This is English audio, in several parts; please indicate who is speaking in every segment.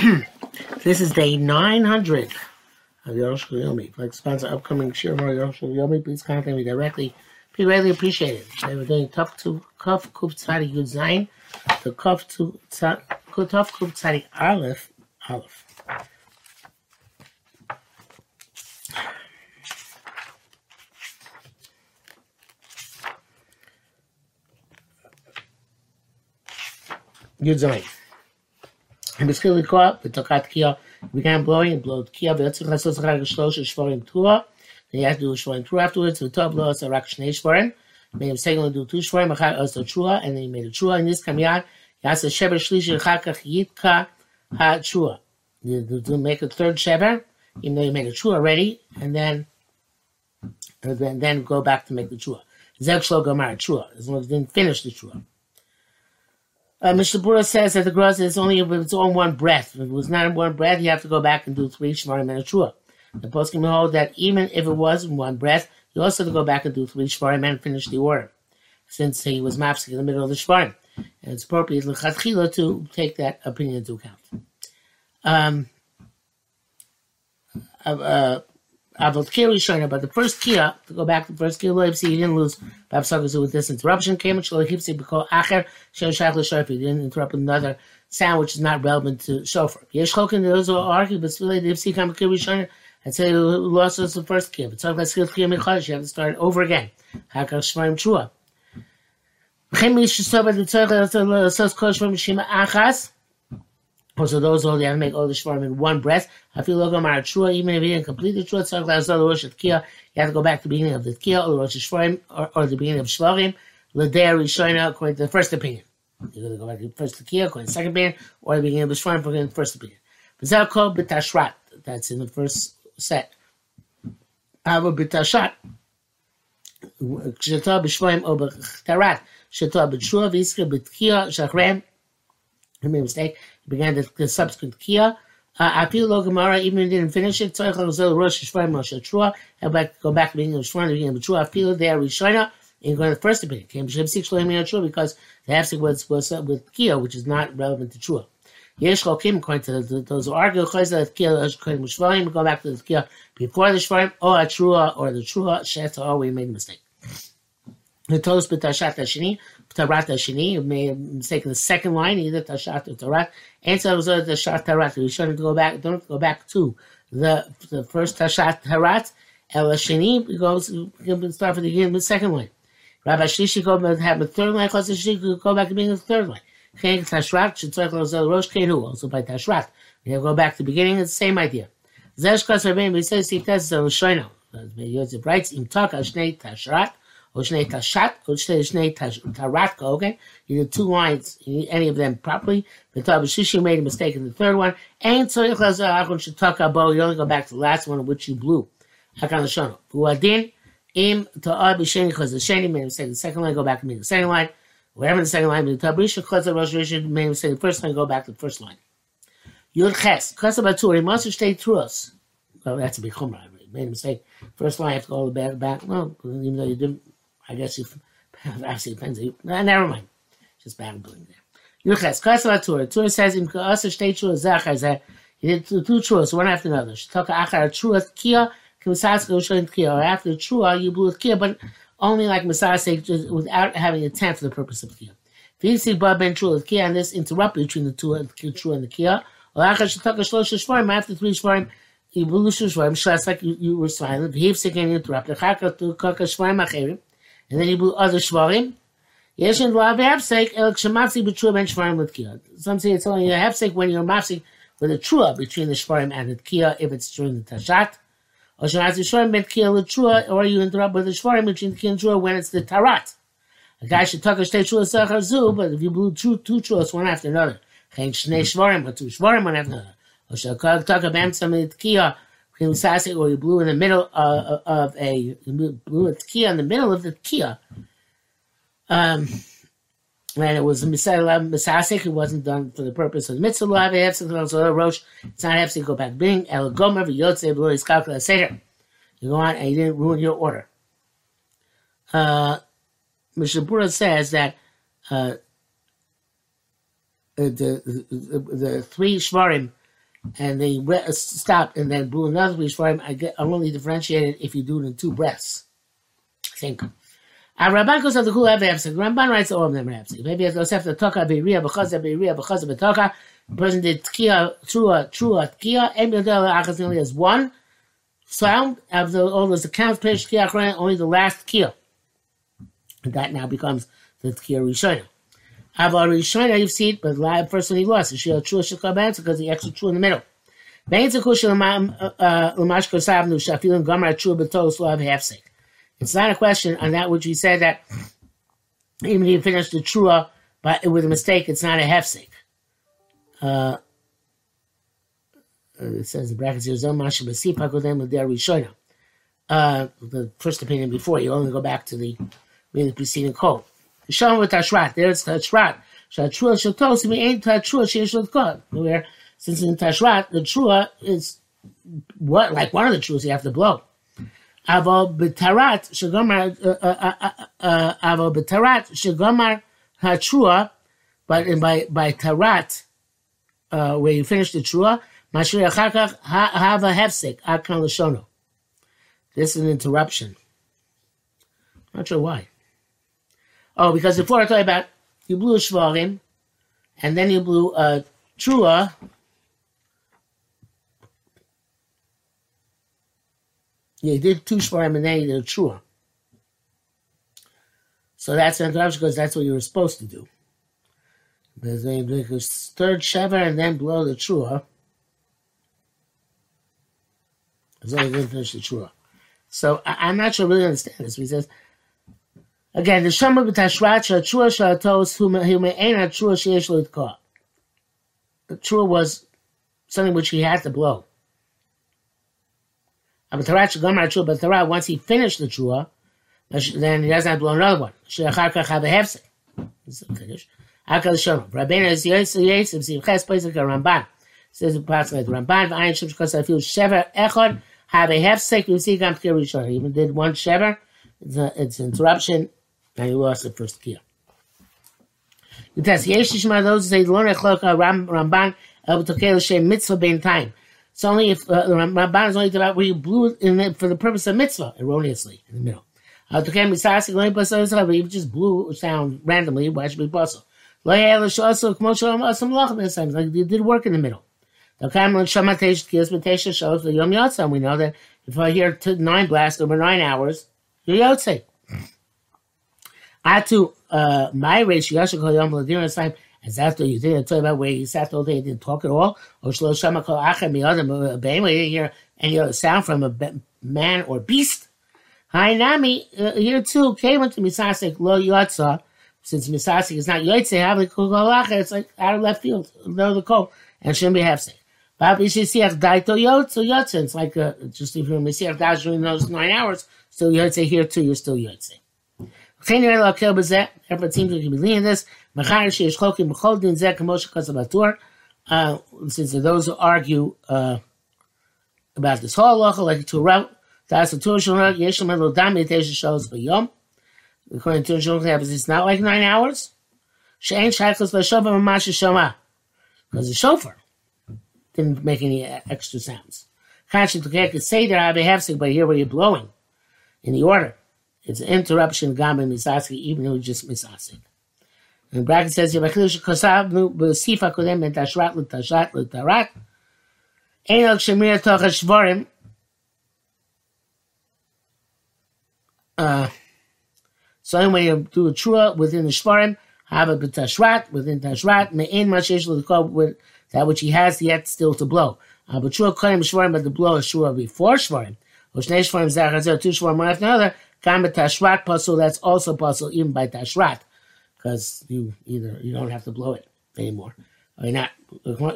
Speaker 1: this is day 900 of Yoshua Yomi. like sponsor upcoming Shirma Yoshua Yomi, please contact me directly. Be greatly appreciated. They were doing tough to Kuf Kuf Tzadi Yud Zayin, the Kuf to Tough Kuf Tzadi Aleph, Aleph. Yud Zayin. And beschil likwa, betokat kia, began blowing and blowed kia, v'yotzich lasos chag shlosh shvorim tua, then you have to do shvorim tua afterwards, v'tov lo asa rak shnei shvorim, made him second do two shvorim, achar also trua, and then he made a trua, and this kamiyad, yasa sheber shlishi, achar kach yitka ha trua. You do make a third sheber, even though you made a trua already, and then, and then, then go back to make the trua. Zek shlo gomar trua, as long as you didn't finish the trua. Uh, Mr. Bura says that the gross is only if it's on one breath. If it was not in one breath, you have to go back and do three shvarim and a trua. The post can hold that even if it was in one breath, you also have to go back and do three shvarim and finish the order, since he was mapsing in the middle of the shvarim. And it's appropriate to take that opinion into account. Um, uh, uh Avot Kia Rishona, but the first Kia, to go back to the first Kia, see, he didn't lose Bab Sagazu with this interruption. Came and Shloh Hipsi B'Kol Acher, Shem Shach L'Shofar. He didn't interrupt another sound which is not relevant to Shofar. Yesh Chokin, those who argue, but still, the Hipsi Kam Kia Rishona, I'd say lost us the first Kia. But talk about Skill Kia Mechodesh, you have to start over again. Hakar Shmaim Chua. Chem Mish Soba, the Tzorach, Sos Kol Shmaim Shima Achas, also, those you have to make all the shvarim in one breath. I feel like I'm true, even if you didn't complete the trua, so the rosh kia, you have to go back to the beginning of the kia, or the rosh shvarim, or, or the beginning of shvarim. L'der rishona, according to the first opinion. You're going to go back to the first kia, according to the second opinion, or the beginning of the shvarim, according to the first opinion. B'zel kol b'tashrat, that's in the first set. Ava o b'chtarat, kshata b'shua v'yiskra b'tkia, shachrem, I made a mistake began the, the subsequent Kia. Uh, Apil lo Gemara, even didn't finish it, Tzorech HaZel Rosh Shvarim Rosh Trua, and back, go back to the beginning of Shvarim, the beginning of Trua, Apil there, Rishona, and go to the first opinion. Came Shem Sik Shloim Trua, because the Hafsik was, was uh, with Kia, which is not relevant to Trua. Yesh Chokim, according to the, those who argue, Chayza, Kia, according to Shvarim, go back to the Kia before the Shvarim, or a Trua, or the Trua, Shet, or we made a mistake. The Tolos B'Tashat Hashini, Tarat Hashini, you may have mistaken the second line, either Tashat or Tarat, and so the Tashat Tarat. We shouldn't go back, don't go back to the the first Tashat Tarat, El Hashini, we go, we start from the beginning of the second line. Rabbi Shlishi go back have the third line, Chos Shlishi go back to of the third line. Chen Tashrat, Shetzorach Lozel Rosh Kenu, also by Tashrat. We go back to the beginning, it's the same idea. Zesh Kos Rabbein, we say, Steve Tess, uh, Shoino. Uh, Yosef writes, Im Tak Ashnei Tashrat, okay? You did two lines, any of them properly. The Tabashishi made a mistake in the third one. And Tzorich Lazar Achon Shetaka you only go back to the last one which you blew. Hakan Lashono. Uadin, Im Ta'ar B'Sheni Chaz Sheni made a mistake in the second line, go back and make the second line. Whatever the second line, the Tabrisha Chaz Rosh made a mistake in the first line, go back to the first line. Yud Ches, Chaz Batur, he must stay through us. Well, that's a big chumrah. Made a mistake. First line, I have to go all the back, back. Well, even though you didn't I guess you actually depends. You, never mind. Just babbling there. Yuches Kasav Torah. Torah says in Kaasa Shtei Chua Zachar that he did two, two churros, one after another. Shtaka Achar Chua Kia Kimasaska Ushan Kia. Or after Chua, you blew with Kia, but only like Masasa without having a tent for the purpose of Kia. See Bab Ben Chua with Kia and this interrupted between the two, the Chua and the Kia, or Achar Shtaka Shlosh Shvarim after three Shvarim. You blew Shvarim, Shlas like you, you were silent. He again interrupted. Chaka to Kaka Shvarim Acherim and then he blew other shvarim. Ben. Some say it's only a hefsek when you're mafsik with a trua between the shvarim and the tkiya if it's during the tashat. Or shemafsik shvarim ben tkiya l'trua, or you interrupt with the shvarim between tkiya and trua when it's the tarat. A guy should talk a shtei trua sachar zu, but if you blew two, two truas one after another, chen shnei shvarim, but two shvarim one after another. Or shall talk a b'emtzam l'tkiya, or you blew in the middle uh, of a blew a kia in the middle of the kia. Um, and it was misasik. It wasn't done for the purpose of the mitzvah. It's not to go back. Being el gomer v'yotze below his calculator seder. You go on and you didn't ruin your order. Uh, Mishabura says that uh, the, the, the, the three shvarim and they re- uh, stop and then blew another breath for him. I get only differentiated if you do it in two breaths. Think. Ramban goes to the Kula Vepsik. Ramban writes all of them Rapsik. Maybe it goes after Toka Beria, because of Beria, because of Toka. The person did Tkia, Trua, Trua, Tkia, and Yodel Achas only has one sound of the, all those accounts, Perish Tkia, only the last Tkia. That now becomes the Tkia Rishona. Avar Rishona, you've seen, but first one he lost. She had Trua Shakabansa because the extra Trua in the middle. Lav Hefsik. It's not a question on that which we said that even if you finish the trua but with a mistake, it's not a hefsek. Uh, it says in brackets here, uh, the first opinion before, you only go back to the, the preceding code. Shalom with Tashrat, there's Tashrat. Shatrua Shatos, me ain't Tashua Sheshut God. Where, since in Tashrat, the Trua is what, like one of the Truas you have to blow. Avo b'tarat shegomar uh, uh, uh, avo b'tarat shegomar hatrua, but in by by tarat uh, where you finish the trua, mashir achakach have a hefsek akan l'shono. This is an interruption. Not sure why. Oh, because before I talk about you blew a shvarim, and then you blew a trua, Yeah, he did two Shvarim and then he did a Trua. So that's an because that's what you were supposed to do. Because then you do third Shever and then blow the Trua. As you didn't finish the Trua. So I, am not sure I really understand this. He says, again, the Shema b'tashrat sh'atrua sh'atos hume ein ha'trua sheyesh lo The Trua was something which he had to blow. Taracha Gamma but Torah, once he finished the Trua, then he doesn't have to blow another one. She'achar kach have a hefsek. This is finished. Akal Shalom. Rabbeinu is Yosef Yosef Simches Pesach Ramban. Says the approximately Ramban v'ayin shem shkos afil shever echad have a hefsek you see gam. He even did one shever. It's, a, it's an interruption and he lost the first kiyah. The test yesh shema those say lo nechlok Ramban el b'tokel shem mitzvah ben time. It's only if uh, Ramban is only about where you blew in the, for the purpose of mitzvah erroneously in the middle. Uh, to can be you just blew sound randomly, why should be possible? Like you did work in the middle. The Kamran Shamatesh Kismatesh shows the Yom Yotzam. We know that if I hear nine blasts over nine hours, you're Yotze. Atu, uh, my ratio, Yashakol Yom time is that what you didn't talk about where you sat all day and didn't talk at all? Or shlo shama kol achem miyadam bein where you didn't hear any other sound from a man or beast? Hi Nami, uh, here too, came into Misasik lo yotza, since Misasik is not yotze, havli kol it's like out of left field, no the call, and shouldn't be hefsek. But Bishisiach daito yotze, yotze, it's like uh, just if you're Mesiach dash during those nine hours, still yotze here too, you're still yotze. Everybody seems to be leaning this. Uh, since those who argue uh, about this whole halacha, like to route, that's the Torah Shulchan Yeshem Elo Dami Tesha Shalos B'Yom. According to Torah Shulchan it's not like nine hours. She'ain Shachos V'Shofar Mamash Shoma. Because the shofar didn't make any extra sounds. Kanshi Tukek could say that I have but here where you're blowing in the order. It's an interruption, Gama Misasik, even though just Misasik. And bracket says, "Yabachil shekosavnu b'sifa kodem et tashrat l'tashrat l'tarat." Ein al shemir toch shvorim. Uh, so when you do a trua within the shvarim, have a b'tashrat within tashrat, me'en mashesh l'kol with that which he has yet still to blow. Uh, but trua kodem shvarim, but the blow is trua before shvarim. Or shnei shvarim zachazer, two shvarim one after another. Kam b'tashrat puzzle, that's also puzzle even by tashrat because you either you don't have to blow it anymore. Or you're not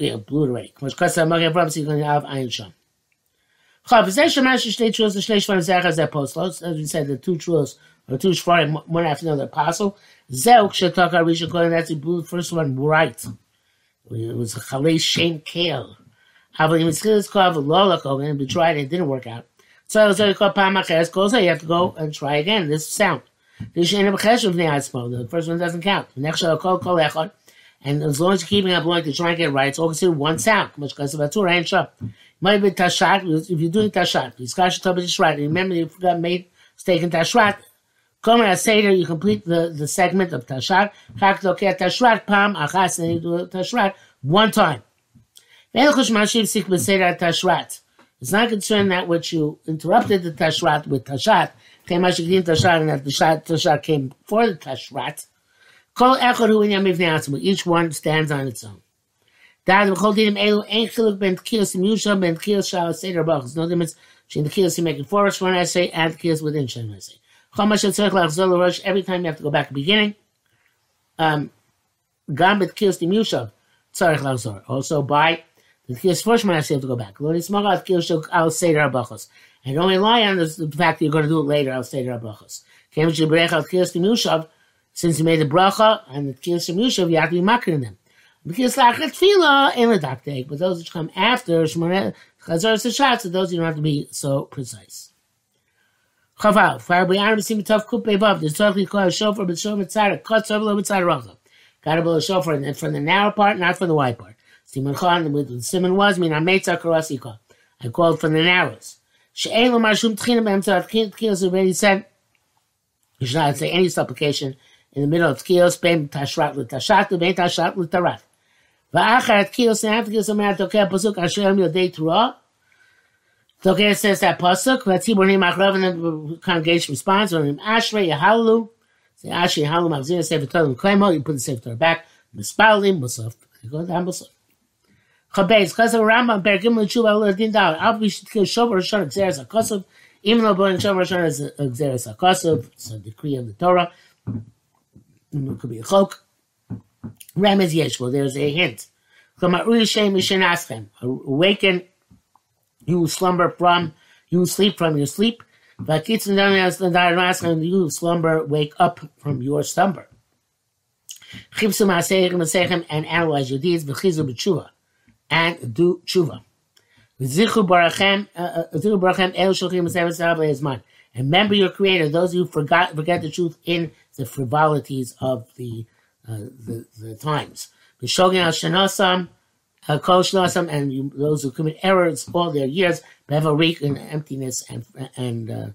Speaker 1: yeah, blew it already. As we said, the two truths or two shvarim one after another apostle. Zeu kshetaka risha kohen. That's the first one right. It was a chalei shem kale. However, in Mitzchilas Kov Lola Kohen, we tried it didn't work out. So you have to go and try again. This sound. The first one doesn't count. The next one, And as long as you're keeping up like to try and get right, it's all considered one sound. Much because of Torah and Shah. Might be Tashat, if you're doing Tashat, Yiskash Tobit Shrat, remember you forgot made mistake in Tashrat. Come and Seder, you complete the, the segment of Tashat. Chak Loket Tashrat, Pam, Achas, and you do Tashrat one time. It's not concerned that which you interrupted the Tashrat with Tashat, came Tashrat, and that the Tashat came for the Tashrat. Hu Each one stands on its own. V'chol dinim elu ein chiluk ben tkios im yusha ben tkios shal seder. No difference between the tkios you make for an essay and the tkios within an essay. Chol ma lachzor. Every time you have to go back to the beginning. Um, gam im yusha lachzor. Also by the to go back. Al seder brachos. And don't rely on this, the fact that you're going to do it later berech al tkios im since you made the bracha and the Shem Yushav, you have to be makir them. Because Lachat Tefillah in the Daktek, but those which come after Shmonet Chazar Sashat, so those you don't have to be so precise. Chavav, fire by Adam Sim Tov Kupe Bav, there's totally called a shofar, but shofar tzara, cut over the tzara racha. Got to blow a shofar, and from the narrow part, not from the wide part. Simon with the Simon was, mean, Ametza Karasika. I called from the narrows. She'en lo marshum tchina b'em tzara, tchina already said, you should not say any supplication, in the middle of Tkiyos, Ben Tashrat L'Tashat, Ben Tashrat L'Tarat. Va'achar Tkiyos, and after Tkiyos, Omer Tokeh Pasuk, Hashem Yodei Torah. Tokeh says that Pasuk, Vatzibur Nim Achrav, and the congregation responds, Nim Ashrei Yahalu, say Ashrei Yahalu, Mavzir, Sefer Torah, L'Koimo, you put the Sefer Torah back, Mispalim, Musaf, you go down Musaf. Chabez, Chazal Rambam, Bergim L'Tshuva, L'Din Dal, Al Bishtkil Shovar Rishon, Xeris HaKosov, even though Bon Shovar Rishon is uh, Xeris HaKosov, it's a decree of the Torah, it could be a chok. Remez yeshvo, there's a hint. Awaken, you will slumber from, you sleep from your sleep. And You will slumber, wake up from your slumber. And analyze your deeds, and do tshuva. And remember your creator, those who forgot forget the truth in the frivolities of the uh, the, the times. B'shogin al shenasam, kol shenasam, and you, those who commit errors all their years, have a reek and emptiness and and uh,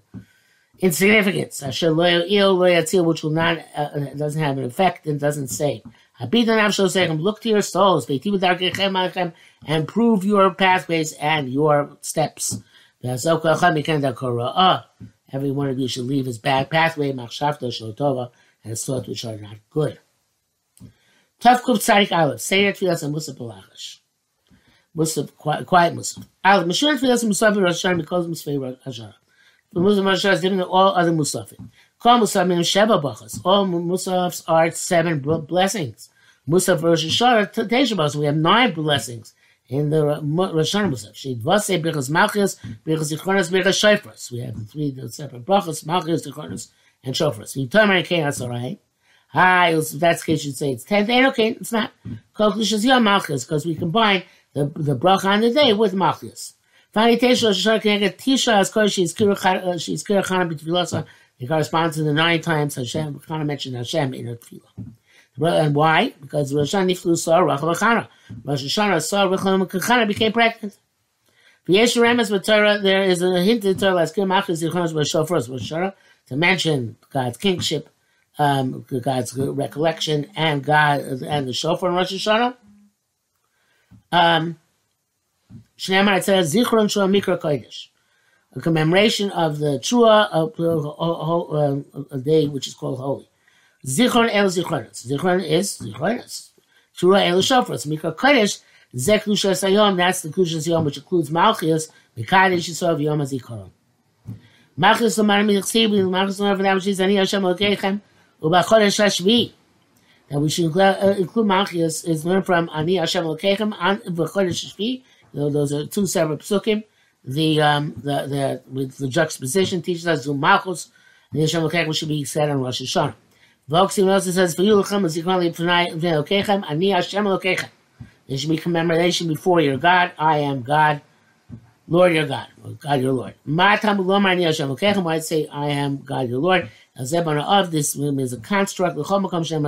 Speaker 1: insignificance. Asher lo il which will not uh, uh, doesn't have an effect and doesn't say. Look to your souls, and prove your pathways and your steps. Ah, every one of you should leave his bad pathway, and his thoughts which are not good. Tav Kuf Tzadik Aleph, Seder Tfilas and Musaf Balachash. Musaf, quiet Musaf. Aleph, Mashur Tfilas and Musaf Rosh Hashanah because Musaf Rosh Hashanah. The Musaf Rosh Hashanah is different than all other Musafim. All Musafs are seven blessings. Musaf Rosh Hashanah, Tesha We have nine blessings in the Rosh Hashanah She Shidvase Birchas Malchus, Birchas Zichronas, Birchas Shofras. We have three separate brachas, Malchus, Zichronas, and Shofras. Okay, that's all right. Hi, if that's case, you say it's ten. And okay, it's not. Kochlish is your Malchus because we combine the the bracha on the day with Malchus. Finally, Tesha Rosh Hashanah Tisha as course she's Kira uh, she's Kira Chana B'Tfilasa. It corresponds to the nine times Hashem. Chana mentioned Hashem in her tefillah. And why? Because Rosh Hashanah Niflu saw Rachel Chana. Rosh Hashanah saw Rachel Chana became pregnant. V'yesh Remes Torah, there is a hint in Torah, as Kim Achas Yichonos B'Shofar, Hashanah, to mention God's kingship, um, God's recollection, and God and the Shofar in Rosh Hashanah. Um, Shneimar it says Zichron Shua Mikra Kodesh, a commemoration of the of uh, a day which is called Holy. Zichron el zichronos. Zichron is zichronos. Shura el shofros. Mikra kodesh zek lushas. That's the lushas hayom which includes malchias. Mekadesh yisov yom hazikaron. Malchias lomar michsib. Malchias lomar v'dam shiz ani Hashem lokechem. Ubachodesh hashvi. That we should include, uh, is learned from ani Hashem lokechem and v'chodesh hashvi. Those are two separate psukim. The um the the with the juxtaposition teaches us Zum Malchus. The Hashem lokechem should be said on Rosh Hashanah. Voksim also says, "For you lechem zikron lipnai v'elokechem ani Hashem elokechem." There should be commemoration before your God. I am God, Lord your God, God your Lord. Matam lomar ani Hashem elokechem. I'd say, I am God your Lord. Azebana of this is a construct. L'chol makom shem.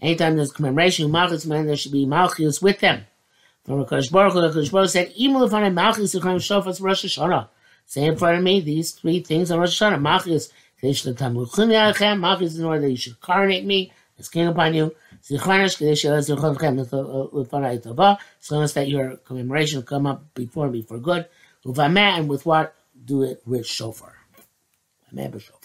Speaker 1: Anytime there's commemoration, Malchus, man, there should be Malchus with them. From Hakadosh Baruch Hu, Baruch said, "Imu lefanei Malchus Yechayim Shofas Rosh Hashanah." Say in front of me these three things on Rosh Hashanah. Malchus, Malchus is in order that you should coronate me as king upon you. Zichronesh uh, so as that your commemoration will come up before me for good. Uvameh, and with what? Do it with shofar. Ameh b'shofar.